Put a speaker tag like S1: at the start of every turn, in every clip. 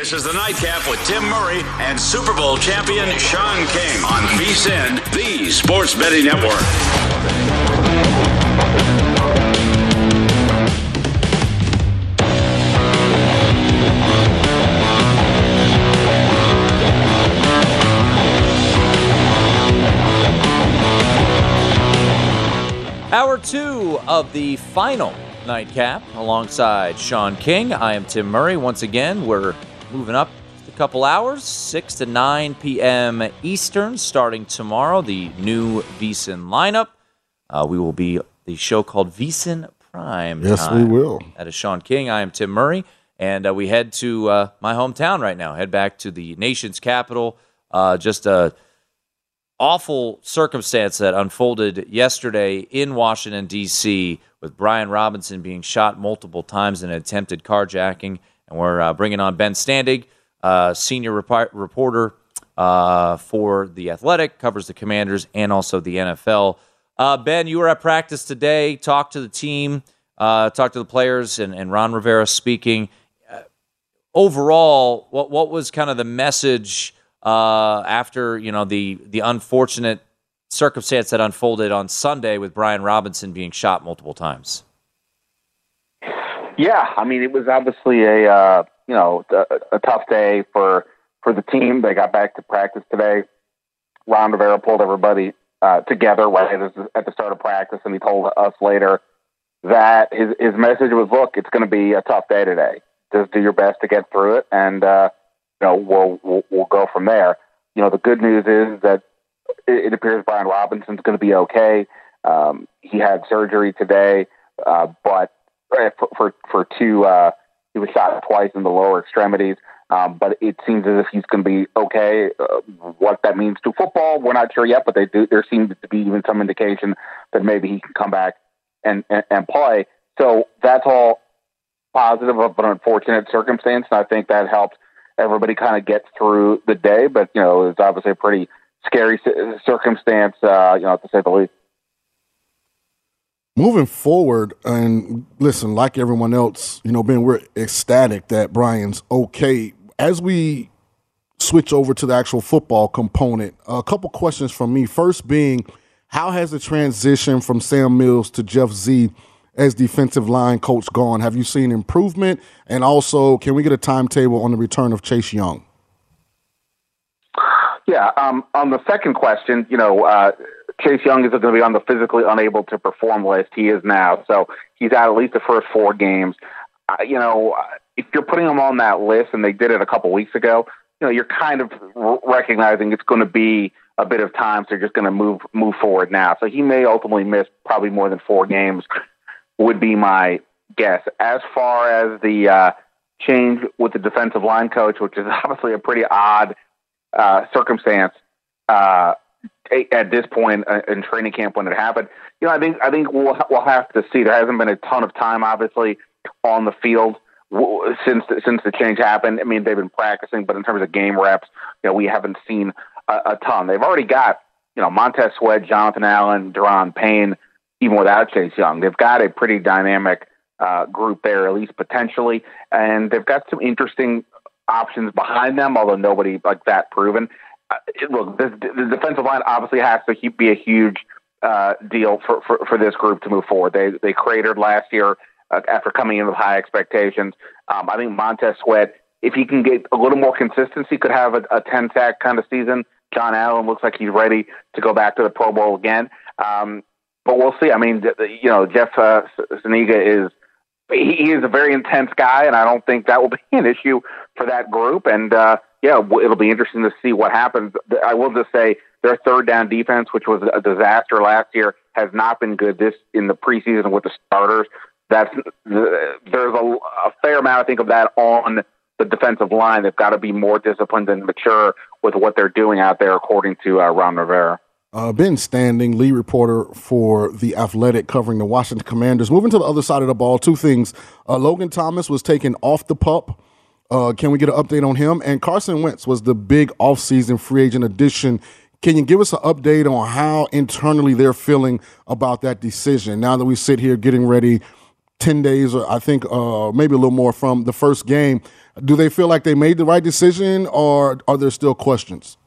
S1: This is the Nightcap with Tim Murray and Super Bowl champion Sean King on VSIN, the Sports Betting Network.
S2: Hour two of the final nightcap alongside Sean King. I am Tim Murray. Once again, we're moving up a couple hours, 6 to 9 p.m. Eastern, starting tomorrow. The new VSIN lineup. Uh, we will be the show called VSIN Prime.
S3: Yes,
S2: Time.
S3: we will.
S2: That is Sean King. I am Tim Murray. And uh, we head to uh, my hometown right now, head back to the nation's capital. Uh, just a awful circumstance that unfolded yesterday in Washington, D.C., with Brian Robinson being shot multiple times in an attempted carjacking. And we're uh, bringing on Ben Standig, uh, senior rep- reporter uh, for The Athletic, covers the Commanders and also the NFL. Uh, ben, you were at practice today, talked to the team, uh, talked to the players, and, and Ron Rivera speaking. Uh, overall, what, what was kind of the message after you know the the unfortunate circumstance that unfolded on Sunday with Brian Robinson being shot multiple times?
S4: Yeah, I mean, it was obviously a uh, you know a, a tough day for for the team. They got back to practice today. Ron Rivera pulled everybody uh, together right at the start of practice, and he told us later that his his message was, "Look, it's going to be a tough day today. Just do your best to get through it, and uh, you know we'll, we'll we'll go from there." You know, the good news is that it, it appears Brian Robinson's going to be okay. Um, he had surgery today, uh, but for for, for two, uh, he was shot twice in the lower extremities. Um, but it seems as if he's going to be okay. Uh, what that means to football, we're not sure yet. But they do. There seems to be even some indication that maybe he can come back and and, and play. So that's all positive of an unfortunate circumstance, and I think that helped everybody kind of get through the day. But you know, it's obviously a pretty scary circumstance, uh, you know, to say the least.
S5: Moving forward, and listen, like everyone else, you know, Ben, we're ecstatic that Brian's okay. As we switch over to the actual football component, a couple questions from me. First being, how has the transition from Sam Mills to Jeff Z as defensive line coach gone? Have you seen improvement? And also, can we get a timetable on the return of Chase Young?
S4: Yeah, um, on the second question, you know, uh, Chase Young is going to be on the physically unable to perform list. He is now, so he's out at least the first four games. Uh, you know, if you're putting him on that list, and they did it a couple weeks ago, you know, you're kind of recognizing it's going to be a bit of time, so they're just going to move move forward now. So he may ultimately miss probably more than four games, would be my guess. As far as the uh, change with the defensive line coach, which is obviously a pretty odd uh, circumstance uh, at this point uh, in training camp when it happened. You know, I think I think we'll we'll have to see. There hasn't been a ton of time, obviously, on the field since the, since the change happened. I mean, they've been practicing, but in terms of game reps, you know, we haven't seen a, a ton. They've already got you know Montez Sweat, Jonathan Allen, Daron Payne, even without Chase Young. They've got a pretty dynamic uh, group there, at least potentially, and they've got some interesting options behind them, although nobody like that proven. Look, this, the defensive line obviously has to be a huge uh, deal for, for, for this group to move forward. They they cratered last year uh, after coming in with high expectations. Um, I think Montez Sweat, if he can get a little more consistency, could have a, 10 sack kind of season. John Allen looks like he's ready to go back to the Pro Bowl again. Um, but we'll see. I mean, you know, Jeff uh, Zgonina is he is a very intense guy, and I don't think that will be an issue for that group. And uh, yeah, it'll be interesting to see what happens. I will just say their third down defense, which was a disaster last year, has not been good this in the preseason with the starters that's there's a, a fair amount, I think, of that on the defensive line. They've got to be more disciplined and mature with what they're doing out there, according to uh, Ron Rivera.
S5: Uh, ben Standig, lead reporter for The Athletic, covering the Washington Commanders. Moving to the other side of the ball, two things. Uh, Logan Thomas was taken off the pup. Uh, can we get an update on him? And Carson Wentz was the big offseason free agent addition. Can you give us an update on how internally they're feeling about that decision now that we sit here getting ready 10 days, or I think uh, maybe a little more from the first game. Do they feel like they made the right decision, or are there still questions?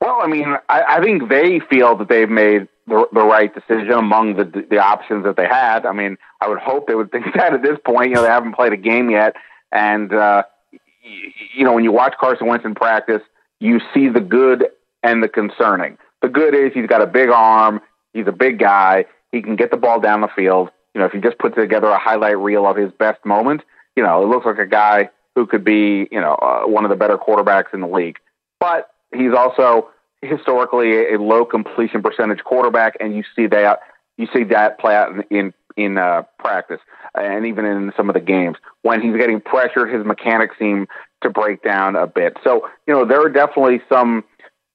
S4: Well, I mean, I, I think they feel that they've made the, the right decision among the the options that they had. I mean, I would hope they would think that at this point. You know, they haven't played a game yet, and uh, you, you know, when you watch Carson Wentz in practice, you see the good and the concerning. The good is he's got a big arm, he's a big guy, he can get the ball down the field. You know, if you just put together a highlight reel of his best moments, you know, it looks like a guy who could be, you know, uh, one of the better quarterbacks in the league. But he's also historically a low completion percentage quarterback, and you see that you see that play out in in, in uh, practice and even in some of the games when he's getting pressured, his mechanics seem to break down a bit. So you know there are definitely some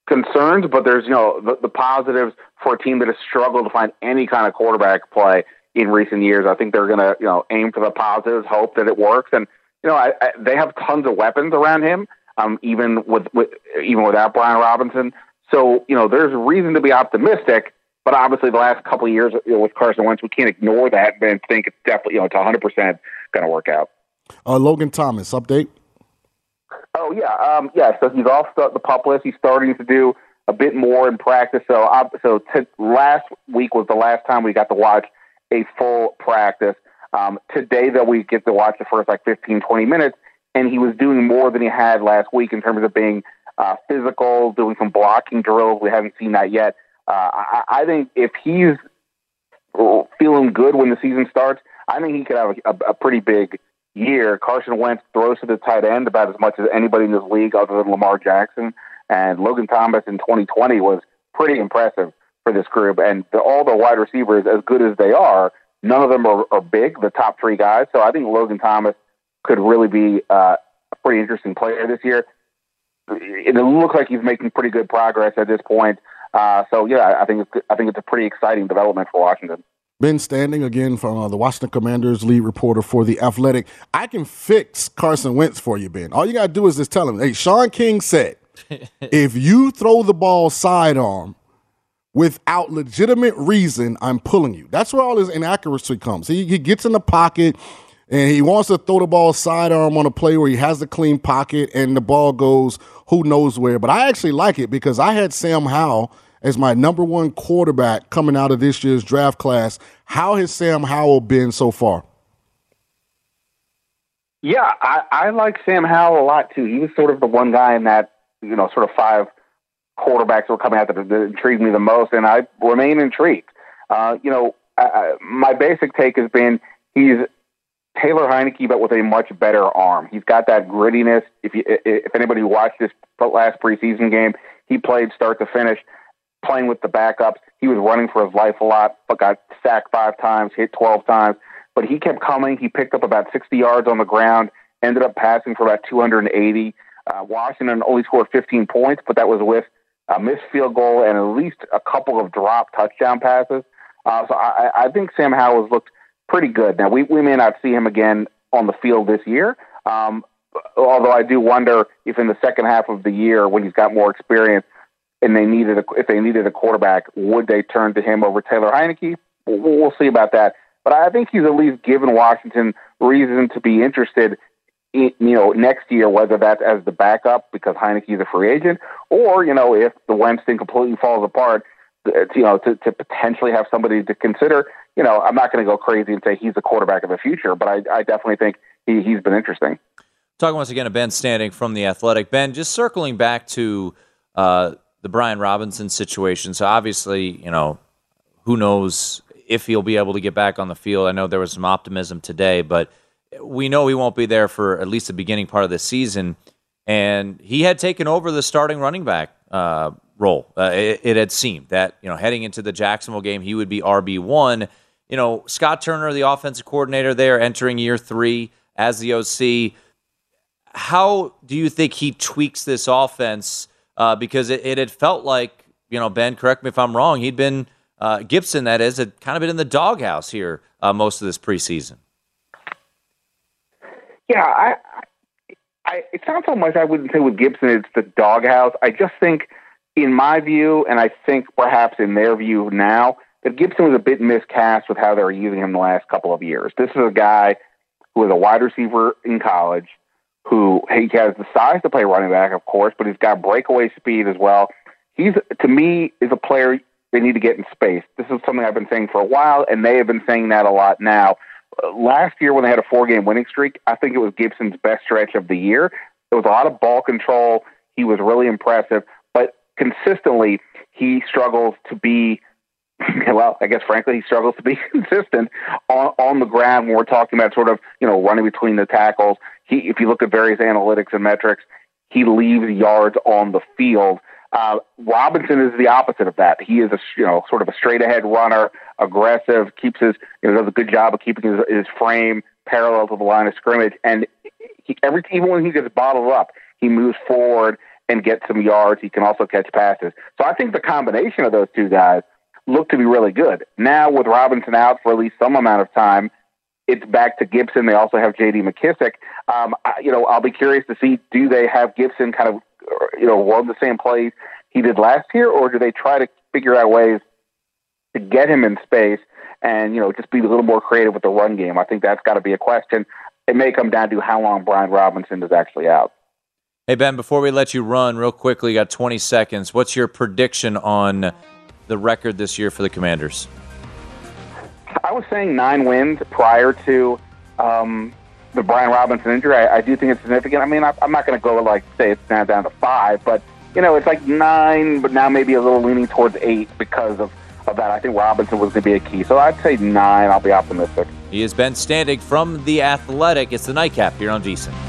S4: concerns, but there's you know the, the positives for a team that has struggled to find any kind of quarterback play in recent years. I think they're going to you know aim for the positives, hope that it works, and you know I, I, they have tons of weapons around him, um, even with, with even without Brian Robinson. So you know there's reason to be optimistic. But obviously, the last couple of years you know, with Carson Wentz, we can't ignore that and think it's definitely you know it's 100 percent going to work out.
S5: Uh, Logan Thomas update.
S4: Oh yeah, um, yeah. So he's off the, the pup list. He's starting to do a bit more in practice. So, uh, so t- last week was the last time we got to watch a full practice. Um, today, though, we get to watch the first like 15, 20 minutes, and he was doing more than he had last week in terms of being uh, physical, doing some blocking drills. We haven't seen that yet. Uh, I, I think if he's feeling good when the season starts, I think he could have a, a, a pretty big year, Carson Wentz throws to the tight end about as much as anybody in this league other than Lamar Jackson. And Logan Thomas in 2020 was pretty impressive for this group. And the, all the wide receivers, as good as they are, none of them are, are big, the top three guys. So I think Logan Thomas could really be uh, a pretty interesting player this year. It looks like he's making pretty good progress at this point. Uh, so yeah, I think it's, I think it's a pretty exciting development for Washington.
S5: Ben Standig again from uh, the Washington Commanders lead reporter for the Athletic. I can fix Carson Wentz for you, Ben. All you got to do is just tell him, "Hey, Sean King said, if you throw the ball sidearm without legitimate reason, I'm pulling you." That's where all his inaccuracy comes. He, he gets in the pocket and he wants to throw the ball sidearm on a play where he has the clean pocket and the ball goes who knows where. But I actually like it because I had Sam Howell – as my number one quarterback coming out of this year's draft class. How has Sam Howell been so far?
S4: Yeah, I, I like Sam Howell a lot too. He was sort of the one guy in that, you know, sort of five quarterbacks that were coming out that, that intrigued me the most, and I remain intrigued. Uh, you know, I, my basic take has been he's Taylor Heinicke, but with a much better arm. He's got that grittiness. If you, if anybody watched this last preseason game, he played start to finish, playing with the backups. He was running for his life a lot, but got sacked five times, hit 12 times. But he kept coming. He picked up about 60 yards on the ground, ended up passing for about 280. Uh, Washington only scored 15 points, but that was with a missed field goal and at least a couple of drop touchdown passes. Uh, so I, I think Sam Howell has looked pretty good. Now we we may not see him again on the field this year. Um, although I do wonder if in the second half of the year, when he's got more experience, and they needed a, if they needed a quarterback, would they turn to him over Taylor Heinicke? We'll, see about that. But I think he's at least given Washington reason to be interested. In, you know, next year, whether that's as the backup because Heinicke's a free agent, or you know, if the Wentz thing completely falls apart, you know, to, to potentially have somebody to consider. You know, I'm not going to go crazy and say he's the quarterback of the future, but I, I definitely think he, he's been interesting.
S2: Talking once again to Ben Standig from the Athletic. Ben, just circling back to uh, the Brian Robinson situation. So obviously, you know, who knows if he'll be able to get back on the field. I know there was some optimism today, but we know he won't be there for at least the beginning part of the season. And he had taken over the starting running back uh, role. Uh, it, it, had seemed that you know heading into the Jacksonville game, he would be RB one. You know, Scott Turner, the offensive coordinator there, entering year three as the OC. How do you think he tweaks this offense? Uh, because it, it, had felt like you know Ben. Correct me if I'm wrong. He'd been uh, Gibson, that is, had kind of been in the doghouse here uh, most of this preseason.
S4: Yeah, I, I, it's not so much I wouldn't say with Gibson it's the doghouse. I just think in my view, and I think perhaps in their view now, that Gibson was a bit miscast with how they were using him the last couple of years. This is a guy who was a wide receiver in college, who he has the size to play running back, of course, but he's got breakaway speed as well. He's to me is a player they need to get in space. This is something I've been saying for a while, and they have been saying that a lot now. Last year, when they had a four-game winning streak, I think it was Gibson's best stretch of the year. There was a lot of ball control. He was really impressive consistently he struggles to be well, I guess frankly he struggles to be consistent on, on the ground when we're talking about sort of, you know, running between the tackles. He if you look at various analytics and metrics, he leaves yards on the field. Uh, Robinson is the opposite of that. He is a you know sort of a straight ahead runner, aggressive, keeps his you know does a good job of keeping his, his frame parallel to the line of scrimmage, and he, every even when he gets bottled up, he moves forward and get some yards. He can also catch passes. So I think the combination of those two guys look to be really good. Now with Robinson out for at least some amount of time, it's back to Gibson. They also have J.D. McKissick. Um, I, you know, I'll be curious to see do they have Gibson kind of you know run the same plays he did last year, or do they try to figure out ways to get him in space and you know just be a little more creative with the run game? I think that's got to be a question. It may come down to how long Brian Robinson is actually out.
S2: Hey, Ben, before we let you run real quickly, got 20 seconds. What's your prediction on the record this year for the Commanders?
S4: I was saying nine wins prior to um, the Brian Robinson injury. I, I, do think it's significant. I mean, I, am not going to go like say it's now down to five, but you know, it's like nine, but now maybe a little leaning towards eight because of, of that. I think Robinson was going to be a key. So I'd say nine. I'll be optimistic.
S2: He has been standing from the Athletic. It's the nightcap here on VSIN.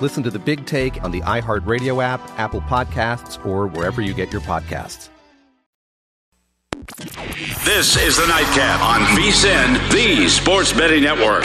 S6: Listen to The Big Take on the iHeartRadio app, Apple Podcasts, or wherever you get your podcasts.
S1: This is the Nightcap on VSIN, the Sports Betting Network.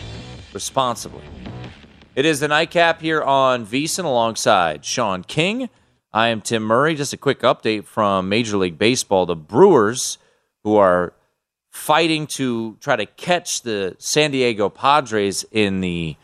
S2: responsibly. It is the nightcap here on VSiN alongside Sean King. I am Tim Murray. Just a quick update from Major League Baseball. The Brewers, who are fighting to try to catch the San Diego Padres in the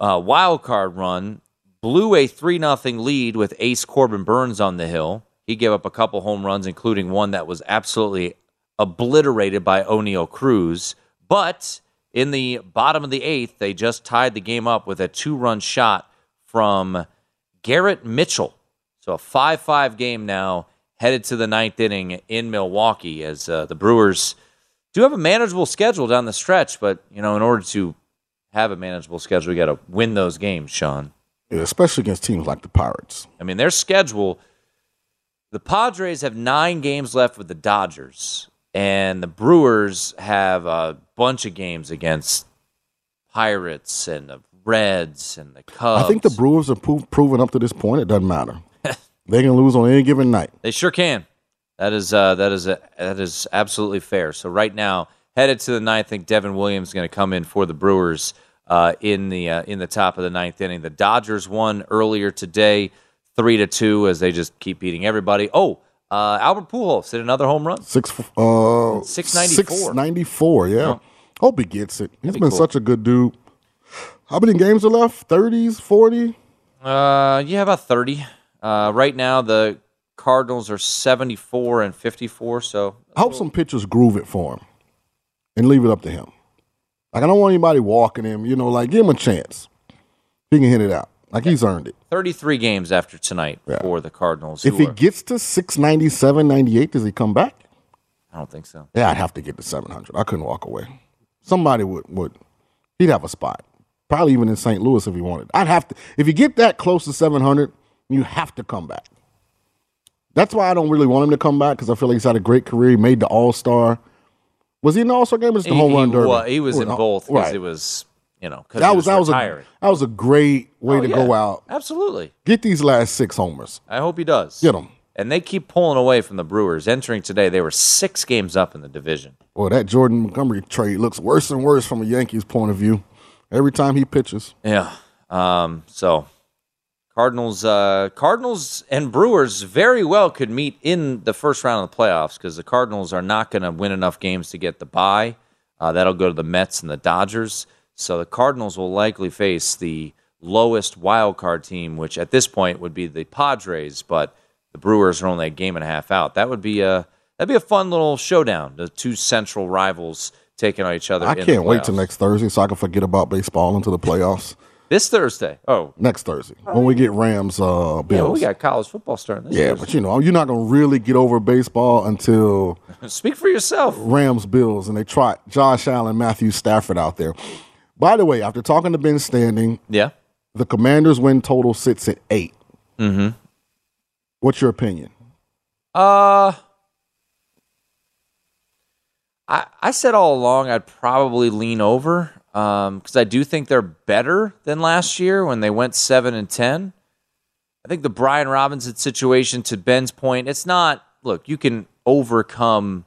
S2: uh, wild card run, blew a 3 0 lead with ace Corbin Burnes on the hill. He gave up a couple home runs, including one that was absolutely obliterated by Oneil Cruz. But in the bottom of the eighth, they just tied the game up with a two run shot from Garrett Mitchell. So a 5 5 game now, headed to the ninth inning in Milwaukee as uh, the Brewers do have a manageable schedule down the stretch. But, you know, in order to have a manageable schedule, you got to win those games, Sean.
S5: Yeah, especially against teams like the Pirates.
S2: I mean, their schedule, the Padres have nine games left with the Dodgers, and the Brewers have a bunch of games against Pirates and the Reds and the Cubs.
S5: I think the Brewers have pro- proven up to this point it doesn't matter. they can lose on any given night.
S2: They sure can. That is uh, that is a, that is absolutely fair. So right now, headed to the ninth, I think Devin Williams is going to come in for the Brewers uh, in the uh, in the top of the ninth inning. The Dodgers won earlier today, three to two, as they just keep beating everybody. Oh, uh, Albert Pujols hit another home run.
S5: Six uh
S2: Six ninety-four.
S5: Six ninety four, yeah.
S2: Oh.
S5: Hope he gets it. He's
S2: be
S5: been
S2: cool.
S5: such a good dude. How many games are left? Thirties, forty?
S2: Uh, yeah, about thirty. Uh, right now the Cardinals are 74 and 54. So
S5: I hope some pitchers groove it for him and leave it up to him. Like I don't want anybody walking him. You know, like give him a chance. He can hit it out. Like he's earned it.
S2: 33 games after tonight for the Cardinals.
S5: If
S2: who
S5: he
S2: are-
S5: gets to 697, 98, does he come back?
S2: I don't think so.
S5: Yeah, I'd have to get to 700. I couldn't walk away. Somebody would would he'd have a spot. Probably even in St. Louis if he wanted. I'd have to if you get that close to 700, you have to come back. That's why I don't really want him to come back because I feel like he's had a great career. He made the All Star. Was he in the All Star game? Or just the
S2: he,
S5: home run
S2: he
S5: derby?
S2: wa- he was in both because
S5: Right.
S2: it was, you know, because
S5: that was
S2: was,
S5: that was a that was a great way
S2: Oh,
S5: to
S2: yeah.
S5: go out.
S2: Absolutely.
S5: Get these last six homers.
S2: I hope he does.
S5: Get them.
S2: And they keep pulling away from the Brewers. Entering today, they were six games up in the division.
S5: Well, that Jordan Montgomery trade looks worse and worse from a Yankees point of view. Every time he pitches.
S2: Yeah. Um, so Cardinals, uh, Cardinals and Brewers very well could meet in the first round of the playoffs because the Cardinals are not going to win enough games to get the bye. Uh, that'll go to the Mets and the Dodgers. So the Cardinals will likely face the lowest wild card team, which at this point would be the Padres, but the Brewers are only a game and a half out. That would be a that'd be a fun little showdown. The two central rivals taking on each other.
S5: I can't wait till next Thursday so I can forget about baseball into the playoffs.
S2: this Thursday. Oh,
S5: Next Thursday when we get Rams uh, Bills.
S2: well, we got college football starting. This
S5: Yeah,
S2: Thursday.
S5: but you know, you're not gonna really get over baseball until
S2: Speak for yourself.
S5: Rams Bills and they trot Josh Allen, Matthew Stafford out there. By the way, after talking to Ben Standig,
S2: yeah,
S5: the Commanders win total sits at 8
S2: Mm-hmm.
S5: What's your opinion?
S2: Uh, I I said all along I'd probably lean over because I do think they're better than last year when they went seven and ten. I think the Brian Robinson situation, to Ben's point, it's not. Look, you can overcome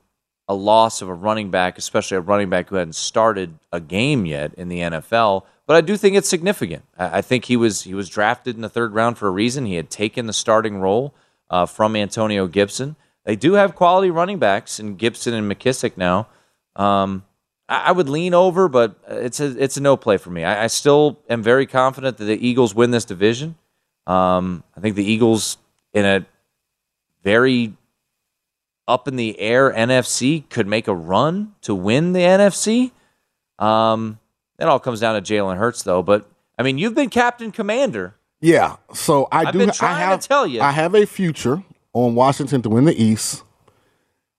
S2: a loss of a running back, especially a running back who hadn't started a game yet in the NFL. But I do think it's significant. I think he was he was drafted in the third round for a reason. He had taken the starting role uh, from Antonio Gibson. They do have quality running backs in Gibson and McKissick now. Um, I, I would lean over, but it's a it's a no play for me. I, I still am very confident that the Eagles win this division. Um, I think the Eagles in a very up in the air NFC could make a run to win the NFC. Um, it all comes down to Jalen Hurts, though. But I mean, you've been captain commander.
S5: Yeah, so I
S2: I've
S5: do.
S2: been
S5: I
S2: trying to
S5: have,
S2: tell you.
S5: I have a future on Washington to win the East.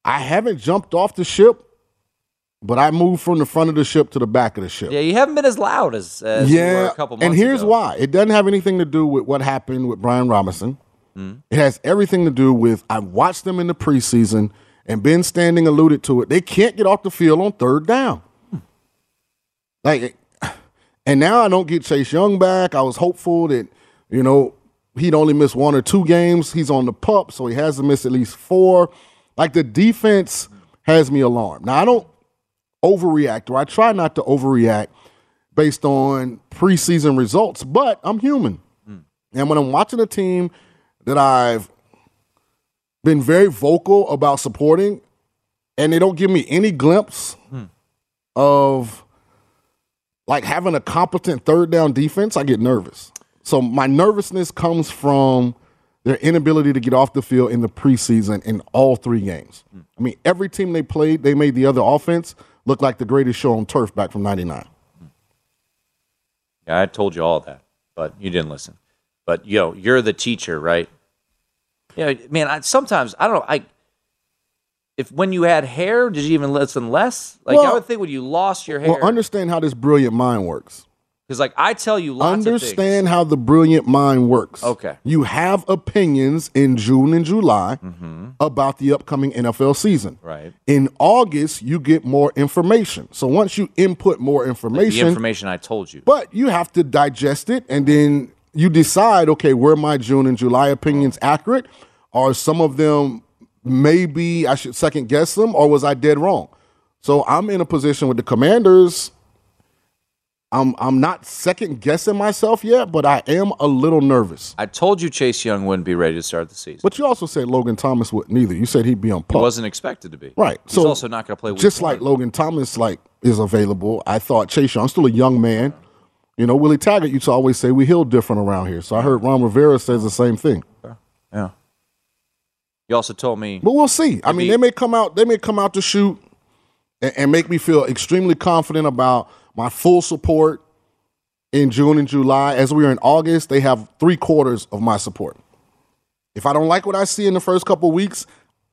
S5: I haven't jumped off the ship, but I moved from the front of the ship to the back of the ship.
S2: Yeah, you haven't been as loud as, as
S5: yeah,
S2: a couple months
S5: and here's
S2: ago.
S5: why. It doesn't have anything to do with what happened with Brian Robinson.
S2: Hmm.
S5: It has everything to do with I watched them in the preseason, and Ben Standig alluded to it. They can't get off the field on third down. Like, and now I don't get Chase Young back. I was hopeful that you know he'd only miss one or two games. He's on the pup, so he has to miss at least four. Like the defense has me alarmed. Now I don't overreact, or I try not to overreact based on preseason results, but I'm human. And when I'm watching a team that I've been very vocal about supporting, and they don't give me any glimpse hmm. of like having a competent third down defense, I get nervous. So my nervousness comes from their inability to get off the field in the preseason in all three games. Hmm. I mean, every team they played, they made the other offense look like the greatest show on turf back from 99. Hmm.
S2: Yeah, I told you all that, but you didn't listen. But yo, you're the teacher, right? Yeah, man. I, sometimes I don't know. I if when you had hair, did you even listen less? Like I would think when you lost your hair,
S5: Well, understand how this brilliant mind works.
S2: because like I tell you lots of.
S5: Understand how the brilliant mind works.
S2: Okay.
S5: You have opinions in June and July about the upcoming NFL season.
S2: Mm-hmm. Right.
S5: In August, you get more information. So once you input more information.
S2: The
S5: information,
S2: information I told you.
S5: but you have to digest it and then you decide, okay, were my June and July opinions accurate? Are some of them maybe I should second guess them, or was I dead wrong? So I'm in a position with the commanders. I'm I'm not second guessing myself yet, but I am a little nervous.
S2: I told you Chase Young wouldn't be ready to start the season.
S5: But you also said Logan Thomas wouldn't either. You said he'd be on
S2: He wasn't expected to be.
S5: Right.
S2: He's
S5: so
S2: also not going to play.
S5: Just like Logan Thomas, like is available. I thought Chase Young, I'm still a young man. You know, Willie Taggart used to always say we heal different around here. So I heard Ron Rivera says the same thing.
S2: Yeah. You also told me,
S5: but we'll see. I mean, they may come out. They may come out to shoot and, and make me feel extremely confident about my full support in June and July. As we are in August, they have three quarters of my support. If I don't like what I see in the first couple weeks,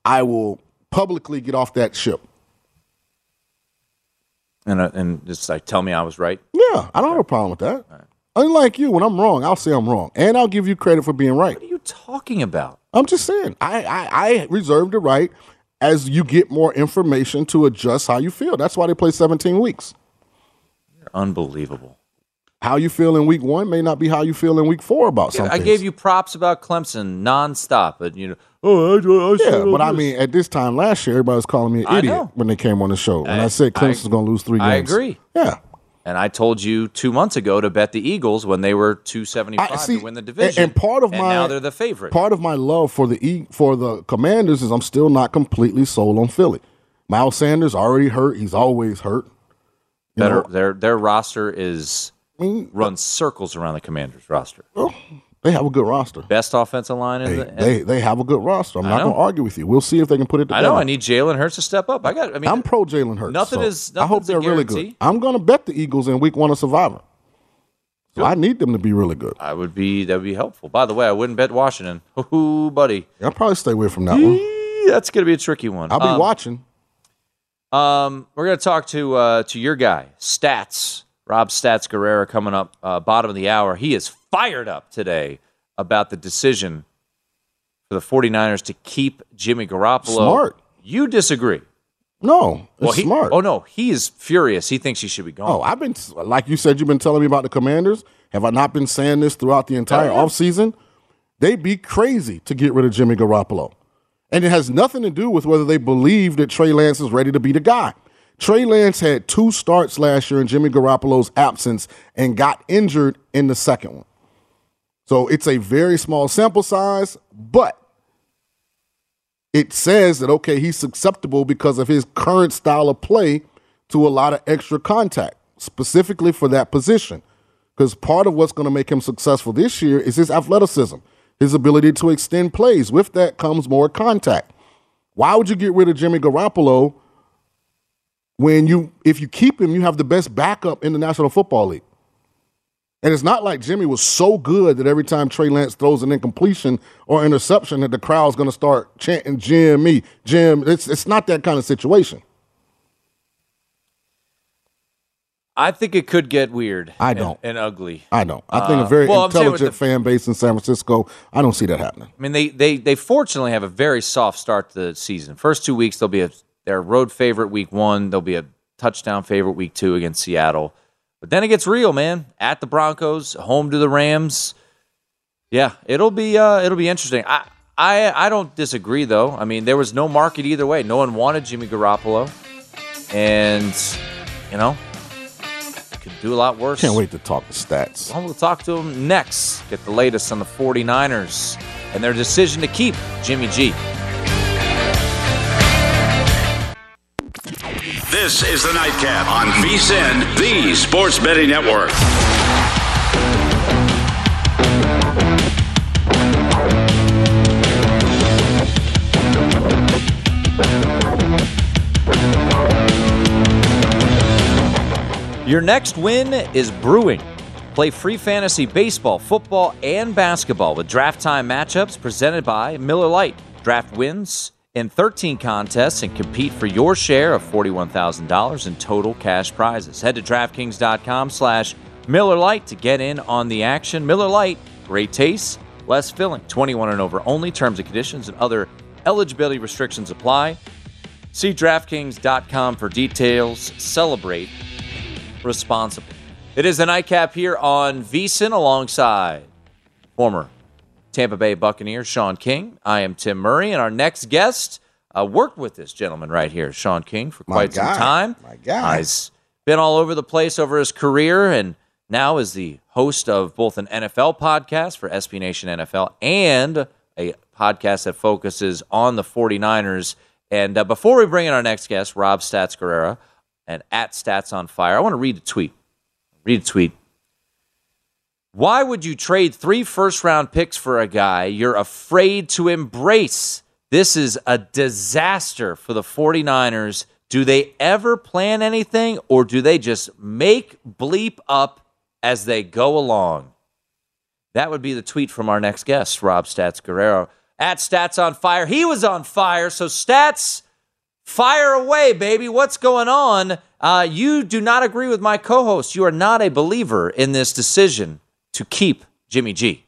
S5: I will publicly get off that ship.
S2: And uh, and just like tell me I was right.
S5: Yeah, I don't have a problem with that. Unlike you, when I'm wrong, I'll say I'm wrong, and I'll give you credit for being right.
S2: What are you talking about?
S5: I'm just saying, I, I, I reserve the right as you get more information to adjust how you feel. That's why they play 17 weeks.
S2: You're unbelievable.
S5: How you feel in week one may not be how you feel in week four about
S2: Yeah,
S5: something.
S2: I gave you props about Clemson nonstop, but you know, oh, I, I, I
S5: Yeah,
S2: said oh,
S5: but I mean, at this time last year, everybody was calling me an
S2: I
S5: idiot
S2: know.
S5: when they came on the show. and I,
S2: I-
S5: said Clemson's going to lose three games.
S2: I agree.
S5: Yeah.
S2: And I told you two months ago to bet the Eagles when they were two seventy
S5: I
S2: five
S5: see,
S2: to win the division.
S5: And, part of
S2: and
S5: my
S2: now they're the favorite.
S5: Part of my love for the e, for the Commanders is I'm still not completely sold on Philly. Miles Sanders already hurt. He's always hurt. You
S2: Better,
S5: know,
S2: their their roster is runs circles around the Commanders roster. Oh.
S5: They have a good roster.
S2: Best offensive line in
S5: They,
S2: the.
S5: they they have a good roster. I'm
S2: I
S5: not going to argue with you. We'll see if they can put it
S2: I know. I need Jalen Hurts to step up. I got. I mean,
S5: I'm pro Jalen Hurts.
S2: Nothing
S5: so
S2: is-
S5: I hope they're really good. I'm going to bet the Eagles in Week One of Survivor. So I need them to be really good.
S2: I would be that would be helpful. By the way, I wouldn't bet Washington. Ooh, buddy,
S5: I'll probably stay away from that one.
S2: that's going to be a tricky one.
S5: I'll be
S2: Um,
S5: watching.
S2: Um, we're going to talk to uh, to your guy, Stats Rob Stats Guerrera, coming up uh, bottom of the hour. He is fired up today about the decision for the 49ers to keep Jimmy Garoppolo.
S5: Smart.
S2: You disagree?
S5: No, it's
S2: Well, he,
S5: smart.
S2: Oh no, he is furious. He thinks he should be gone.
S5: Oh, I've been like you said. You've been telling me about the Commanders. Have I not been saying this throughout the entire
S2: Oh, yeah.
S5: offseason? They'd be crazy to get rid of Jimmy Garoppolo, and it has nothing to do with whether they believe that Trey Lance is ready to be the guy. Trey Lance had two starts last year in Jimmy Garoppolo's absence and got injured in the second one. So it's a very small sample size, but it says that okay, he's susceptible because of his current style of play to a lot of extra contact, specifically for that position. Because part of what's going to make him successful this year is his athleticism, his ability to extend plays. With that comes more contact. Why would you get rid of Jimmy Garoppolo when you, if you keep him, you have the best backup in the National Football League? And it's not like Jimmy was so good that every time Trey Lance throws an incompletion or interception that the crowd's going to start chanting Jimmy, Jim. It's it's not that kind of situation.
S2: I think it could get weird.
S5: I don't.
S2: and, ugly.
S5: I don't. I think
S2: Uh,
S5: a very
S2: well, I'm saying with
S5: intelligent
S2: the-
S5: fan base in San Francisco. I don't see that happening.
S2: I mean, they they they fortunately have a very soft start to the season. First two weeks, they'll be a their road favorite week one. They'll be a touchdown favorite week two against Seattle. But then it gets real, man. At the Broncos, home to the Rams. Yeah, it'll be uh, it'll be interesting. I, I I don't disagree though. I mean, there was no market either way. No one wanted Jimmy Garoppolo, and you know, could do a lot worse.
S5: Can't wait to talk the stats.
S2: Well, we'll talk to him next. Get the latest on the 49ers and their decision to keep Jimmy G.
S1: This is the Nightcap on VSIN, the Sports Betting Network.
S2: Your next win is brewing. Play free fantasy baseball, football, and basketball with draft time matchups presented by Miller Lite. Draft wins in 13 contests and compete for your share of $41,000 in total cash prizes. Head to DraftKings.com slash Miller to get in on the action. Miller Lite, great taste, less filling. 21 and over only. Terms and conditions and other eligibility restrictions apply. See DraftKings.com for details. Celebrate responsibly. It is the nightcap here on VSIN alongside former Tampa Bay Buccaneer Sean King. I am Tim Murray, and our next guest uh, worked with this gentleman right here, Sean King, for quite some time.
S5: My guy.
S2: He's been all over the place over his career, and now is the host of both an NFL podcast for SB Nation NFL and a podcast that focuses on the 49ers. And uh, before we bring in our next guest, Rob Stats Guerrera, and at Stats on Fire, I want to read a tweet. Read a tweet. Why would you trade three first round picks for a guy you're afraid to embrace? This is a disaster for the 49ers. Do they ever plan anything or do they just make bleep up as they go along? That would be the tweet from our next guest, Rob Stats Guerrera. At Stats on Fire. He was on fire. So, Stats, fire away, baby. What's going on? Uh, you do not agree with my co host. You are not a believer in this decision to keep Jimmy G.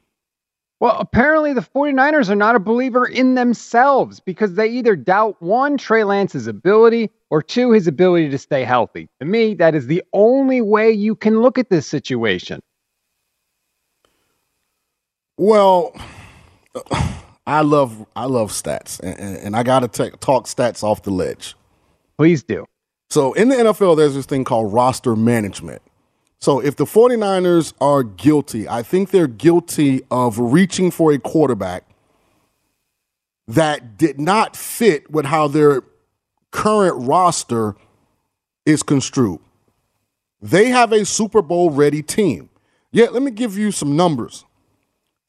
S7: Well, apparently the 49ers are not a believer in themselves because they either doubt one, Trey Lance's ability, or two, his ability to stay healthy. To me, that is the only way you can look at this situation.
S5: Well, I love I love stats, and, and I got to talk stats off the ledge.
S7: Please do.
S5: So in the NFL, there's this thing called roster management. So if the 49ers are guilty, I think they're guilty of reaching for a quarterback that did not fit with how their current roster is construed. They have a Super Bowl ready team. Yet, let me give you some numbers.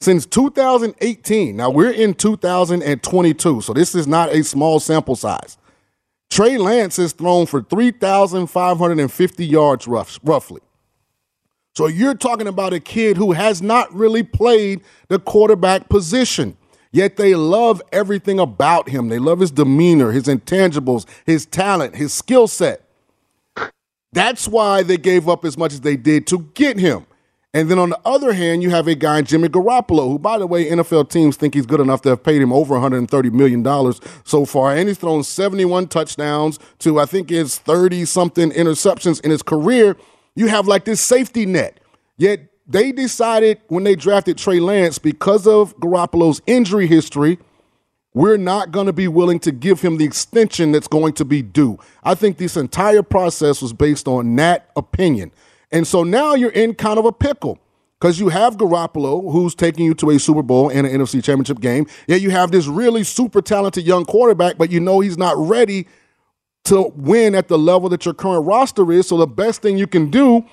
S5: Since 2018, now we're in 2022, so this is not a small sample size. Trey Lance has thrown for 3,550 yards rough, roughly. So you're talking about a kid who has not really played the quarterback position. Yet they love everything about him. They love his demeanor, his intangibles, his talent, his skill set. That's why they gave up as much as they did to get him. And then on the other hand, you have a guy, Jimmy Garoppolo, who, by the way, NFL teams think he's good enough to have paid him over $130 million so far. And he's thrown 71 touchdowns to, I think, his 30 something interceptions in his career you have like this safety net. Yet they decided when they drafted Trey Lance, because of Garoppolo's injury history, we're not going to be willing to give him the extension that's going to be due. I think this entire process was based on that opinion. And so now you're in kind of a pickle because you have Garoppolo, who's taking you to a Super Bowl and an NFC championship game. Yeah, you have this really super talented young quarterback, but you know he's not ready to win at the level that your current roster is. So the best thing you can do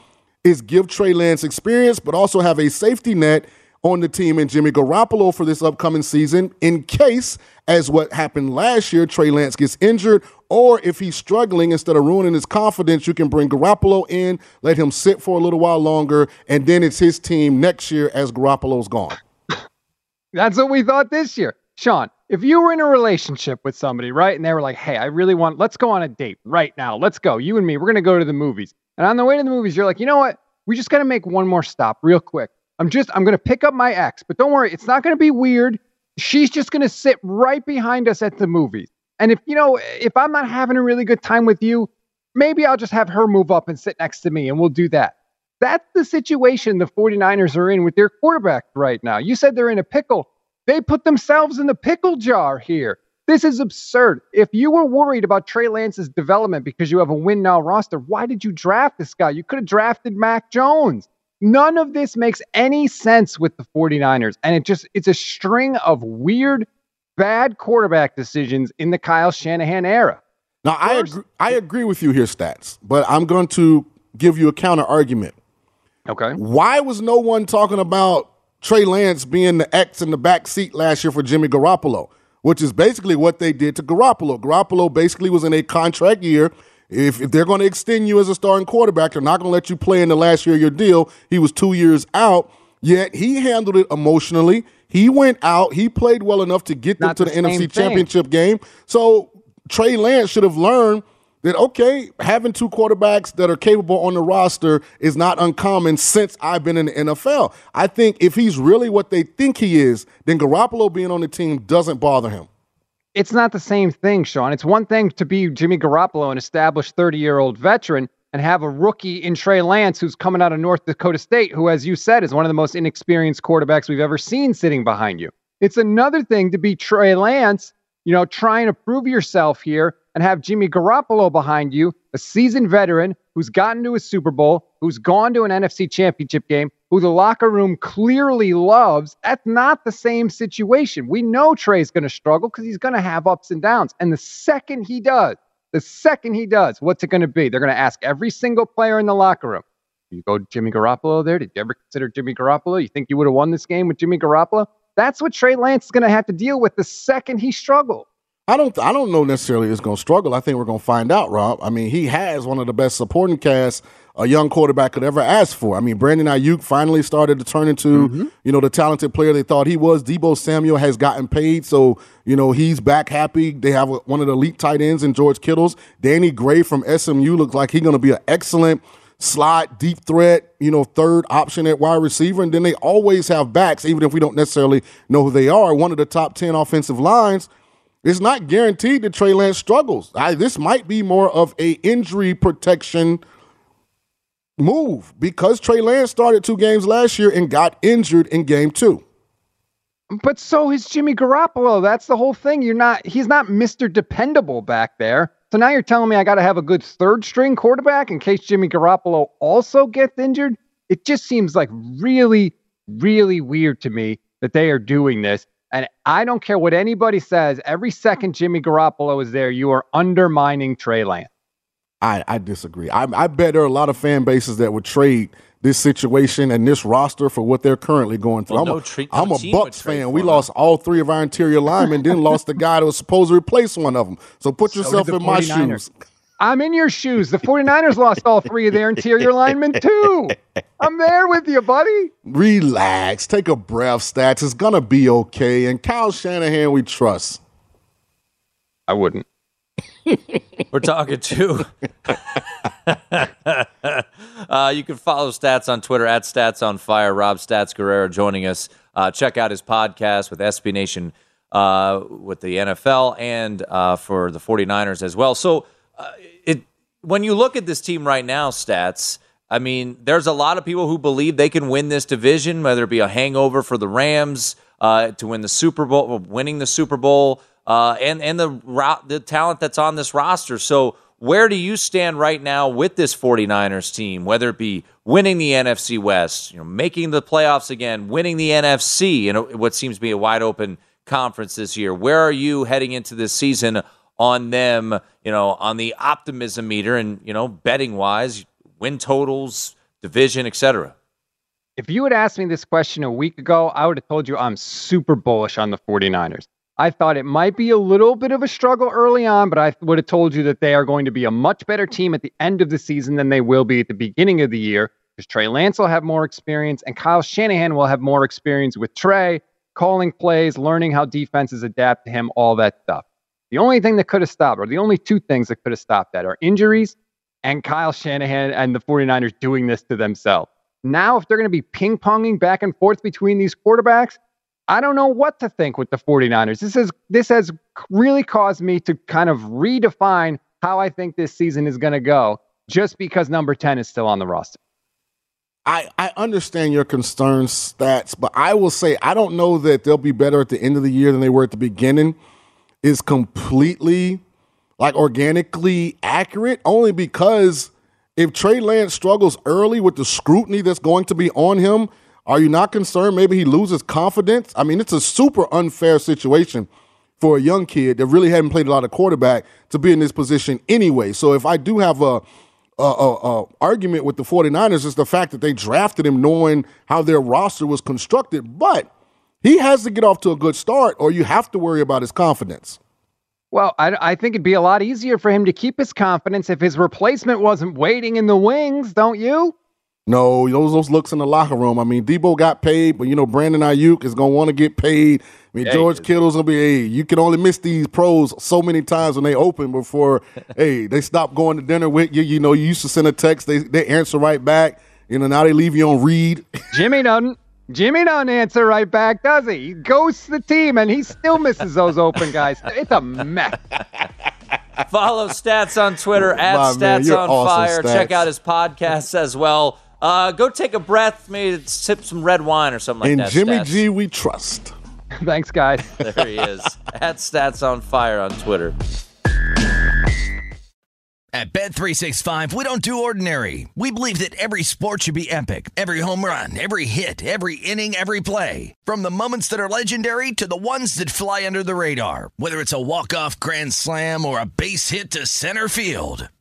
S5: is give Trey Lance experience, but also have a safety net on the team and Jimmy Garoppolo for this upcoming season in case, as what happened last year, Trey Lance gets injured, or if he's struggling, instead of ruining his confidence, you can bring Garoppolo in, let him sit for a little while longer, and then it's his team next year as Garoppolo's gone.
S7: That's what we thought this year. Sean, if you were in a relationship with somebody, right, and they were like, hey, I really want, let's go on a date right now. Let's go. You and me, we're going to go to the movies. And on the way to the movies, you're like, you know what? We just got to make one more stop real quick. I'm just, I'm going to pick up my ex, but don't worry, it's not going to be weird. She's just going to sit right behind us at the movies. And if, you know, if I'm not having a really good time with you, maybe I'll just have her move up and sit next to me and we'll do that. That's the situation the 49ers are in with their quarterback right now. You said they're in a pickle. They put themselves in the pickle jar here. This is absurd. If you were worried about Trey Lance's development because you have a win now roster, why did you draft this guy? You could have drafted Mac Jones. None of this makes any sense with the 49ers. And it just, it's a string of weird, bad quarterback decisions in the Kyle Shanahan era.
S5: Now, I agree, I agree with you here, Stats, but I'm going to give you a counter argument.
S7: Okay.
S5: Why was no one talking about Trey Lance being the X in the back seat last year for Jimmy Garoppolo, which is basically what they did to Garoppolo. Garoppolo basically was in a contract year. If, if they're going to extend you as a starting quarterback, they're not going to let you play in the last year of your deal. He was two years out, yet he handled it emotionally. He went out. He played well enough to get them
S7: Not
S5: to
S7: the
S5: the, NFC
S7: thing.
S5: Championship game. So Trey Lance should have learned that okay, having two quarterbacks that are capable on the roster is not uncommon since I've been in the NFL. I think if he's really what they think he is, then Garoppolo being on the team doesn't bother him.
S7: It's not the same thing, Sean. It's one thing to be Jimmy Garoppolo, an established 30 year old veteran, and have a rookie in Trey Lance who's coming out of North Dakota State, who, as you said, is one of the most inexperienced quarterbacks we've ever seen sitting behind you. It's another thing to be Trey Lance, you know, trying to prove yourself here and have Jimmy Garoppolo behind you, a seasoned veteran who's gotten to a Super Bowl, who's gone to an NFC championship game, who the locker room clearly loves. That's not the same situation. We know Trey's going to struggle because he's going to have ups and downs. And the second he does, the second he does, what's it going to be? They're going to ask every single player in the locker room, you go Jimmy Garoppolo there? Did you ever consider Jimmy Garoppolo? You think you would have won this game with Jimmy Garoppolo? That's what Trey Lance is going to have to deal with the second he struggles.
S5: I don't. I don't know necessarily it's going to struggle. I think we're going to find out, Rob. I mean, he has one of the best supporting casts a young quarterback could ever ask for. I mean, Brandon Aiyuk finally started to turn into
S7: Mm-hmm.
S5: you know the talented player they thought he was. Deebo Samuel has gotten paid, so you know he's back happy. They have one of the elite tight ends in George Kittles. Danny Gray from SMU looks like he's going to be an excellent slot deep threat, you know, third option at wide receiver. And then they always have backs, even if we don't necessarily know who they are. One of the top ten offensive lines. It's not guaranteed that Trey Lance struggles. I, this might be more of a injury protection move because Trey Lance started two games last year and got injured in game two.
S7: But so is Jimmy Garoppolo. That's the whole thing. You're not. He's not Mr. Dependable back there. So now you're telling me I got to have a good third string quarterback in case Jimmy Garoppolo also gets injured. It just seems like really, really weird to me that they are doing this. And I don't care what anybody says. Every second Jimmy Garoppolo is there, you are undermining Trey Lance.
S5: I, I disagree. I, I bet there are a lot of fan bases that would trade this situation and this roster for what they're currently going through.
S2: Well,
S5: I'm
S2: no
S5: a,
S2: tre- no
S5: I'm a Bucks fan. We
S2: him.
S5: lost all three of our interior linemen, then lost the guy that was supposed to replace one of them. So put
S7: So
S5: yourself in my
S7: 49ers.
S5: shoes.
S7: I'm in your shoes. The 49ers lost all three of their interior linemen, too. I'm there with you, buddy.
S5: Relax. Take a breath, stats. It's going to be okay. And Kyle Shanahan, we trust.
S7: I wouldn't.
S2: We're talking to. uh, you can follow Stats on Twitter at Stats on Fire. Rob Stats Guerrera joining us. Uh, check out his podcast with SB Nation uh, with the NFL and uh, for the 49ers as well. So, uh, it when you look at this team right now, Stats, I mean, there's a lot of people who believe they can win this division, whether it be a hangover for the Rams uh, to win the Super Bowl, winning the Super Bowl, and and the the talent that's on this roster. So where do you stand right now with this 49ers team, whether it be winning the NFC West, you know, making the playoffs again, winning the NFC, in what seems to be a wide open conference this year? Where are you heading into this season on them, you know, on the optimism meter and, you know, betting wise, win totals, division, etc.?
S7: If you had asked me this question a week ago, I would have told you I'm super bullish on the 49ers. I thought it might be a little bit of a struggle early on, but I would have told you that they are going to be a much better team at the end of the season than they will be at the beginning of the year because Trey Lance will have more experience and Kyle Shanahan will have more experience with Trey, calling plays, learning how defenses adapt to him, all that stuff. The only thing that could have stopped, or the only two things that could have stopped that, are injuries and Kyle Shanahan and the 49ers doing this to themselves. Now, if they're going to be ping ponging back and forth between these quarterbacks, I don't know what to think with the 49ers. This is this has really caused me to kind of redefine how I think this season is going to go just because number 10 is still on the roster.
S5: I, I understand your concerns, stats, but I will say I don't know that they'll be better at the end of the year than they were at the beginning. Is completely like organically accurate only because if Trey Lance struggles early with the scrutiny that's going to be on him, are you not concerned maybe he loses confidence? I mean, it's a super unfair situation for a young kid that really hadn't played a lot of quarterback to be in this position anyway. So if I do have a argument with the 49ers is the fact that they drafted him knowing how their roster was constructed, but he has to get off to a good start or you have to worry about his confidence.
S7: Well, I, I think it'd be a lot easier for him to keep his confidence if his replacement wasn't waiting in the wings, don't you?
S5: No, those those looks in the locker room. I mean, Deebo got paid, but you know Brandon Aiyuk is gonna want to get paid. I mean,
S2: Yeah,
S5: George. Kittle's gonna be. Hey, you can only miss these pros so many times when they open before. hey, they stop going to dinner with you. You know, you used to send a text, they they answer right back. You know, now they leave you on read.
S7: Jimmy doesn't. Jimmy doesn't answer right back, does he? He ghosts the team and he still misses those open guys. It's a mess.
S2: Follow Stats on Twitter at
S5: My man,
S2: Stats
S5: you're
S2: on
S5: awesome,
S2: Fire.
S5: Stats.
S2: Check out his podcasts as well. Uh, go take a breath, maybe sip some red wine or something like
S5: and
S2: that.
S5: Jimmy
S2: Stats.
S5: G, we trust.
S7: Thanks, guys.
S2: There he is. at Stats on Fire on Twitter.
S8: At Bet365, we don't do ordinary. We believe that every sport should be epic. Every home run, every hit, every inning, every play. From the moments that are legendary to the ones that fly under the radar. Whether it's a walk-off grand slam or a base hit to center field.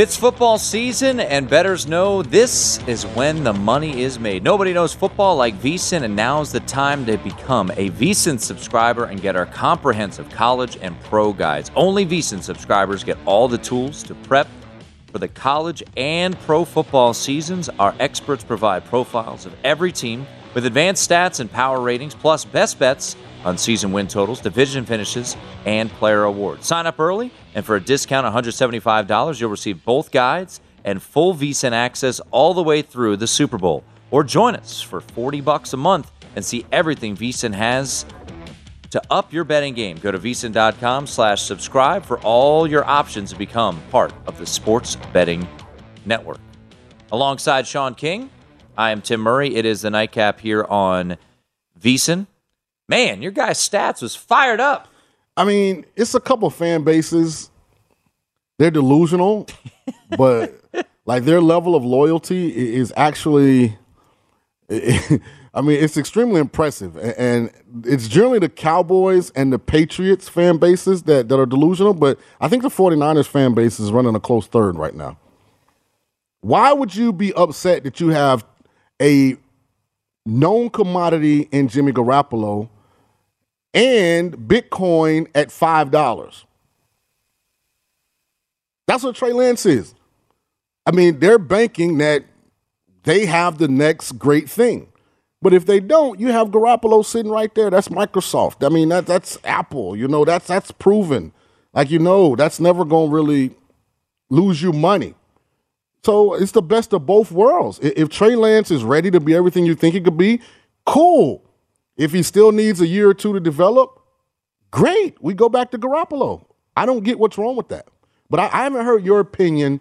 S2: It's football season, and bettors know this is when the money is made. Nobody knows football like VSIN, and now's the time to become a VSIN subscriber and get our comprehensive college and pro guides. Only VSIN subscribers get all the tools to prep for the college and pro football seasons. Our experts provide profiles of every team with advanced stats and power ratings, plus best bets on season win totals, division finishes, and player awards. Sign up early, and for a discount of $175, you'll receive both guides and full VSIN access all the way through the Super Bowl. Or join us for 40 bucks a month and see everything VSIN has to up your betting game. Go to VSIN.com slash subscribe for all your options to become part of the Sports Betting Network. Alongside Sean King, I am Tim Murray. It is the nightcap here on VSIN. Man, your guy's stats was fired up.
S5: I mean, it's a couple fan bases. They're delusional, but like their level of loyalty is actually. I mean, it's extremely impressive, and it's generally the Cowboys and the Patriots fan bases that, that are delusional. But I think the 49ers fan base is running a close third right now. Why would you be upset that you have a known commodity in Jimmy Garoppolo and Bitcoin at five dollars? That's what Trey Lance is. I mean, they're banking that they have the next great thing. But if they don't, you have Garoppolo sitting right there. That's Microsoft. I mean, that that's Apple. You know, that's that's proven. Like you know, that's never gonna really lose you money. So it's the best of both worlds. If Trey Lance is ready to be everything you think he could be, cool. If he still needs a year or two to develop, great. We go back to Garoppolo. I don't get what's wrong with that. But I, I haven't heard your opinion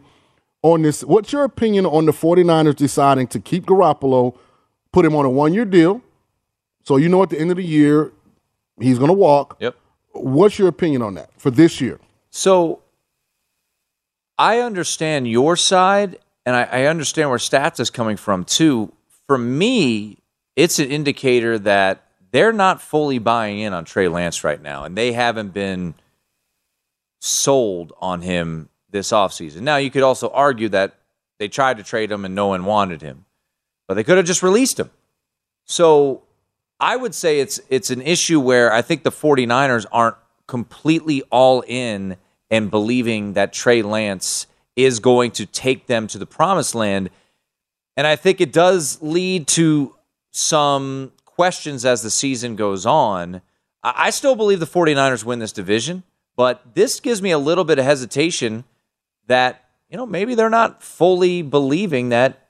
S5: on this. What's your opinion on the 49ers deciding to keep Garoppolo, put him on a one year deal? So you know at the end of the year, he's going to walk.
S2: Yep.
S5: What's your opinion on that for this year?
S2: So I understand your side, and I, I understand where stats is coming from too. For me, it's an indicator that they're not fully buying in on Trey Lance right now, and they haven't been sold on him this offseason. Now, you could also argue that they tried to trade him and no one wanted him, but they could have just released him. So I would say it's it's an issue where I think the 49ers aren't completely all in and believing that Trey Lance is going to take them to the promised land. And I think it does lead to some questions as the season goes on. I still believe the 49ers win this division, but this gives me a little bit of hesitation that, you know, maybe they're not fully believing that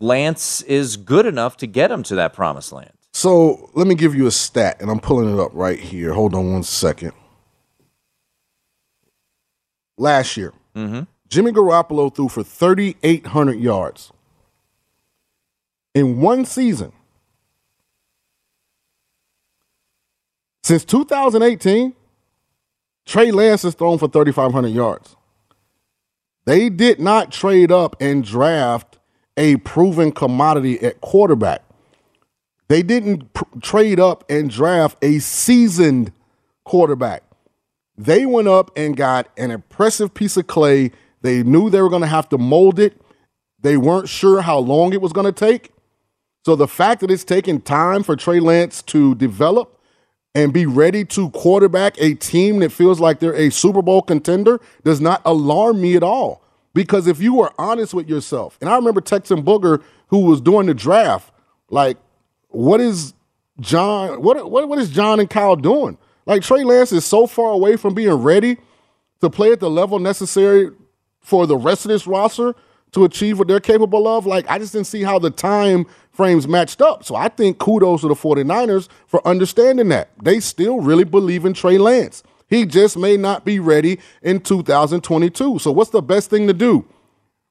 S2: Lance is good enough to get them to that promised land.
S5: So let me give you a stat, and I'm pulling it up right here. Hold on one second. Last year,
S2: mm-hmm.
S5: Jimmy Garoppolo threw for 3,800 yards. In one season, since 2018, Trey Lance has thrown for 3,500 yards. They did not trade up and draft a proven commodity at quarterback. They didn't pr- trade up and draft a seasoned quarterback. They went up and got an impressive piece of clay. They knew they were going to have to mold it. They weren't sure how long it was going to take. So the fact that it's taking time for Trey Lance to develop and be ready to quarterback a team that feels like they're a Super Bowl contender does not alarm me at all. Because if you were honest with yourself, and I remember texting Booger who was doing the draft, like, what is John? What what what is John and Kyle doing? Like Trey Lance is so far away from being ready to play at the level necessary for the rest of this roster to achieve what they're capable of. Like I just didn't see how the time frames matched up. So I think kudos to the 49ers for understanding that. They still really believe in Trey Lance. He just may not be ready in 2022. So what's the best thing to do?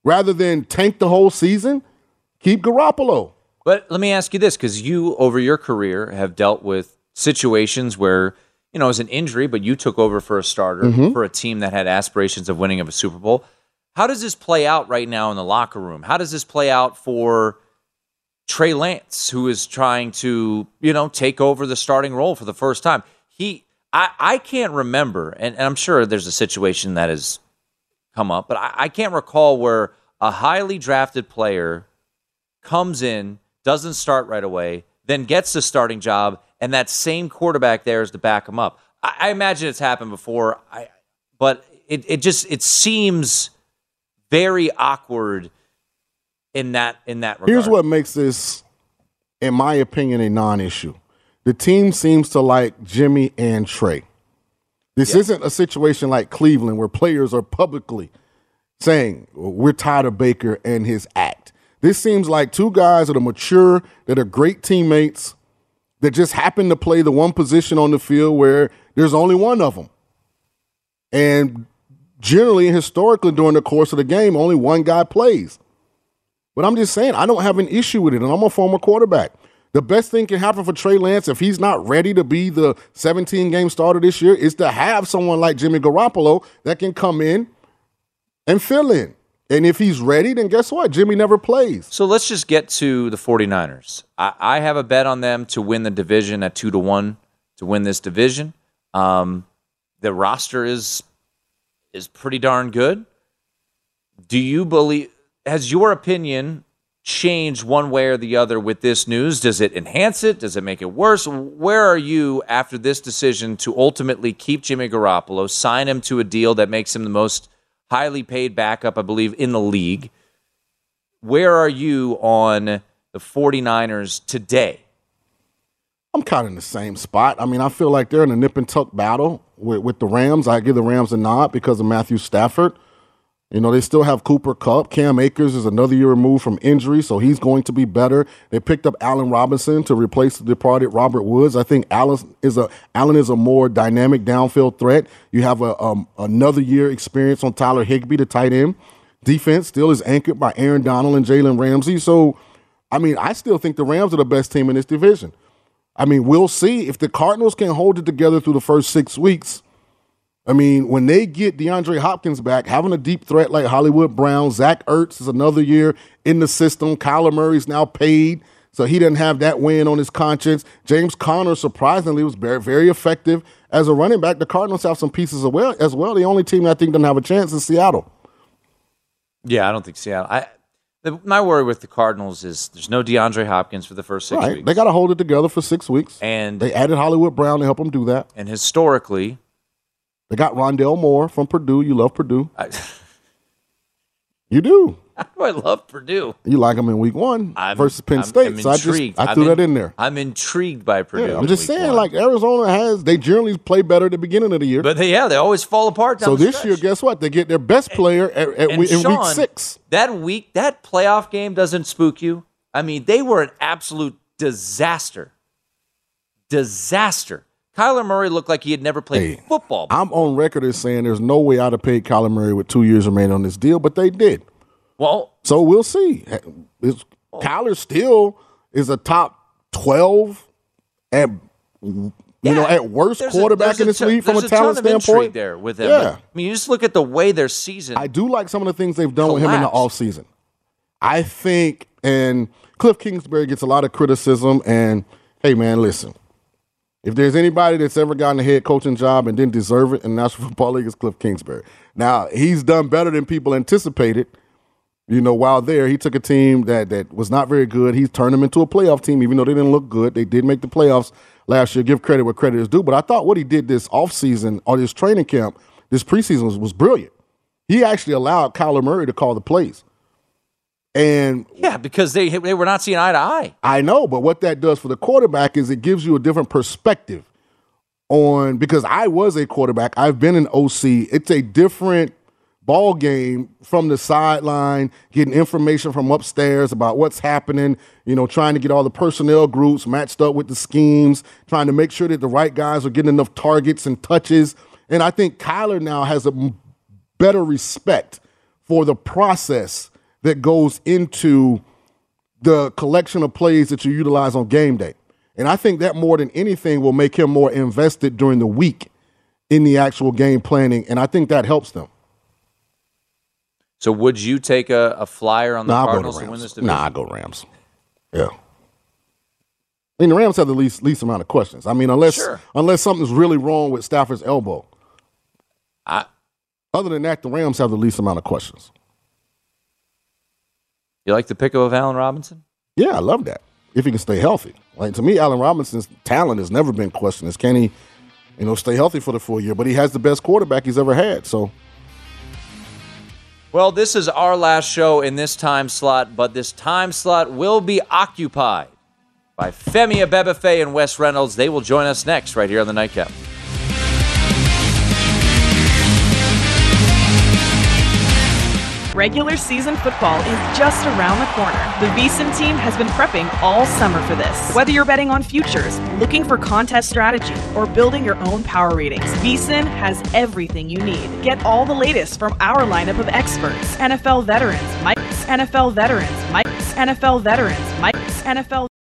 S5: Rather than tank the whole season, keep Garoppolo.
S2: But let me ask you this because you, over your career, have dealt with situations where, you know, it was an injury, but you took over for a starter
S5: Mhm.
S2: for a team that had aspirations of winning of a Super Bowl. How does this play out right now in the locker room? How does this play out for Trey Lance, who is trying to, you know, take over the starting role for the first time? He, I, I can't remember, and, and I'm sure there's a situation that has come up, but I, I can't recall where a highly drafted player comes in, doesn't start right away, then gets the starting job, and that same quarterback there is to back him up. I, I imagine it's happened before, I, but it, it just it seems very awkward in that in that regard.
S5: Here's what makes this, in my opinion, a non-issue. The team seems to like Jimmy and Trey. This isn't a situation like Cleveland where players are publicly saying we're tired of Baker and his act. This seems like two guys that are mature, that are great teammates, that just happen to play the one position on the field where there's only one of them. And generally historically during the course of the game, only one guy plays. But I'm just saying, I don't have an issue with it, and I'm a former quarterback. The best thing can happen for Trey Lance if he's not ready to be the 17 game starter this year is to have someone like Jimmy Garoppolo that can come in and fill in. And if he's ready, then guess what? Jimmy never plays.
S2: So let's just get to the 49ers. I, I have a bet on them to win the division at two to one to win this division. Um, the roster is is pretty darn good. Do you believe has your opinion changed one way or the other with this news? Does it enhance it? Does it make it worse? Where are you after this decision to ultimately keep Jimmy Garoppolo, sign him to a deal that makes him the most highly paid backup, I believe, in the league? Where are you on the 49ers today?
S5: I'm kind of in the same spot. I mean, I feel like they're in a nip and tuck battle with, with the Rams. I give the Rams a nod because of Matthew Stafford. You know, they still have Cooper Kupp. Cam Akers is another year removed from injury, so he's going to be better. They picked up Allen Robinson to replace the departed Robert Woods. I think Allen is a Allen is a more dynamic downfield threat. You have a um, another year experience on Tyler Higbee, the tight end. Defense still is anchored by Aaron Donald and Jalen Ramsey. So, I mean, I still think the Rams are the best team in this division. I mean, we'll see if the Cardinals can hold it together through the first six weeks. I mean, when they get DeAndre Hopkins back, having a deep threat like Hollywood Brown, Zach Ertz is another year in the system. Kyler Murray's now paid, so he doesn't have that win on his conscience. James Conner, surprisingly, was very, very effective as a running back. The Cardinals have some pieces as well. As well, the only team I think doesn't have a chance is Seattle.
S2: Yeah, I don't think Seattle. I the, my worry with the Cardinals is there's no DeAndre Hopkins for the first six
S5: right.
S2: weeks.
S5: They got to hold it together for six weeks.
S2: And
S5: they added Hollywood Brown to help them do that.
S2: And historically,
S5: they got Rondale Moore from Purdue. You love Purdue.
S2: I,
S5: you do.
S2: How do I love Purdue?
S5: You like them in week one
S2: I'm,
S5: versus Penn
S2: I'm,
S5: State.
S2: I'm
S5: so I just
S2: intrigued.
S5: I threw
S2: I'm
S5: that in there.
S2: I'm intrigued by Purdue.
S5: Yeah, I'm just saying,
S2: one.
S5: like Arizona has, they generally play better at the beginning of the year.
S2: But they, yeah, they always fall apart.
S5: So
S2: the
S5: this
S2: stretch.
S5: year, guess what? They get their best player at, at
S2: And
S5: we- in week six.
S2: That week, that playoff game doesn't spook you. I mean, they were an absolute disaster. Disaster. Kyler Murray looked like he had never played football.
S5: I'm on record as saying there's no way I'd have paid Kyler Murray with two years remaining on this deal, but they did.
S2: Well,
S5: so we'll see. It's, oh. Kyler still is a top twelve at you know at worst
S2: a-
S5: quarterback
S2: there's
S5: in this league from a
S2: ton
S5: talent standpoint.
S2: there with him.
S5: Yeah.
S2: But, I mean, you just look at the way their season.
S5: I do like some of the things they've done with him in the
S2: Collapsed.
S5: offseason. I think, and Cliff Kingsbury gets a lot of criticism. And hey, man, listen, if there's anybody that's ever gotten a head coaching job and didn't deserve it in the National Football League, it's Cliff Kingsbury. Now, he's done better than people anticipated. You know, while there, he took a team that that was not very good. He's turned them into a playoff team, even though they didn't look good. They did make the playoffs last year. Give credit where credit is due. But I thought what he did this offseason or this training camp, this preseason was, was brilliant. He actually allowed Kyler Murray to call the plays. And
S2: yeah, because they they were not seeing eye to eye.
S5: I know, but what that does for the quarterback is it gives you a different perspective on because I was a quarterback. I've been an OC. It's a different ball game from the sideline, getting information from upstairs about what's happening, you know, trying to get all the personnel groups matched up with the schemes, trying to make sure that the right guys are getting enough targets and touches. And I think Kyler now has a better respect for the process that goes into the collection of plays that you utilize on game day. And I think that more than anything will make him more invested during the week in the actual game planning. And I think that helps them.
S2: So would you take a, a flyer on the
S5: Nah, I'll to
S2: Cardinals to win this division?
S5: Nah, I go Rams. Yeah. I mean, the Rams have the least least amount of questions. I mean, unless
S2: Sure.
S5: unless something's really wrong with Stafford's elbow.
S2: I,
S5: Other than that, the Rams have the least amount of questions.
S2: You like the pickup of Allen Robinson?
S5: Yeah, I love that. If he can stay healthy. Like to me, Allen Robinson's talent has never been questioned. Is can he, you know, stay healthy for the full year? But he has the best quarterback he's ever had. So
S2: Well, this is our last show in this time slot, but this time slot will be occupied by Femi Abebefe and Wes Reynolds. They will join us next right here on the Nightcap.
S9: Regular season football is just around the corner. The VSIN team has been prepping all summer for this. Whether you're betting on futures, looking for contest strategy, or building your own power ratings, VSIN has everything you need. Get all the latest from our lineup of experts NFL veterans, Mike's NFL veterans, Mike's NFL veterans, Mike's NFL.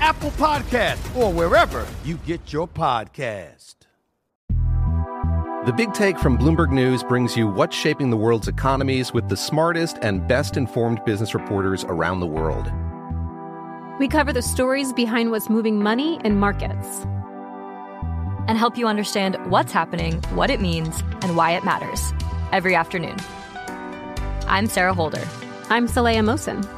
S6: Apple Podcast, or wherever you get your podcast.
S10: The Big Take from Bloomberg News brings you what's shaping the world's economies with the smartest and best informed business reporters around the world.
S11: We cover the stories behind what's moving money and markets.
S12: And help you understand what's happening, what it means, and why it matters every afternoon. I'm Sarah Holder.
S11: I'm Saleha Mohsin.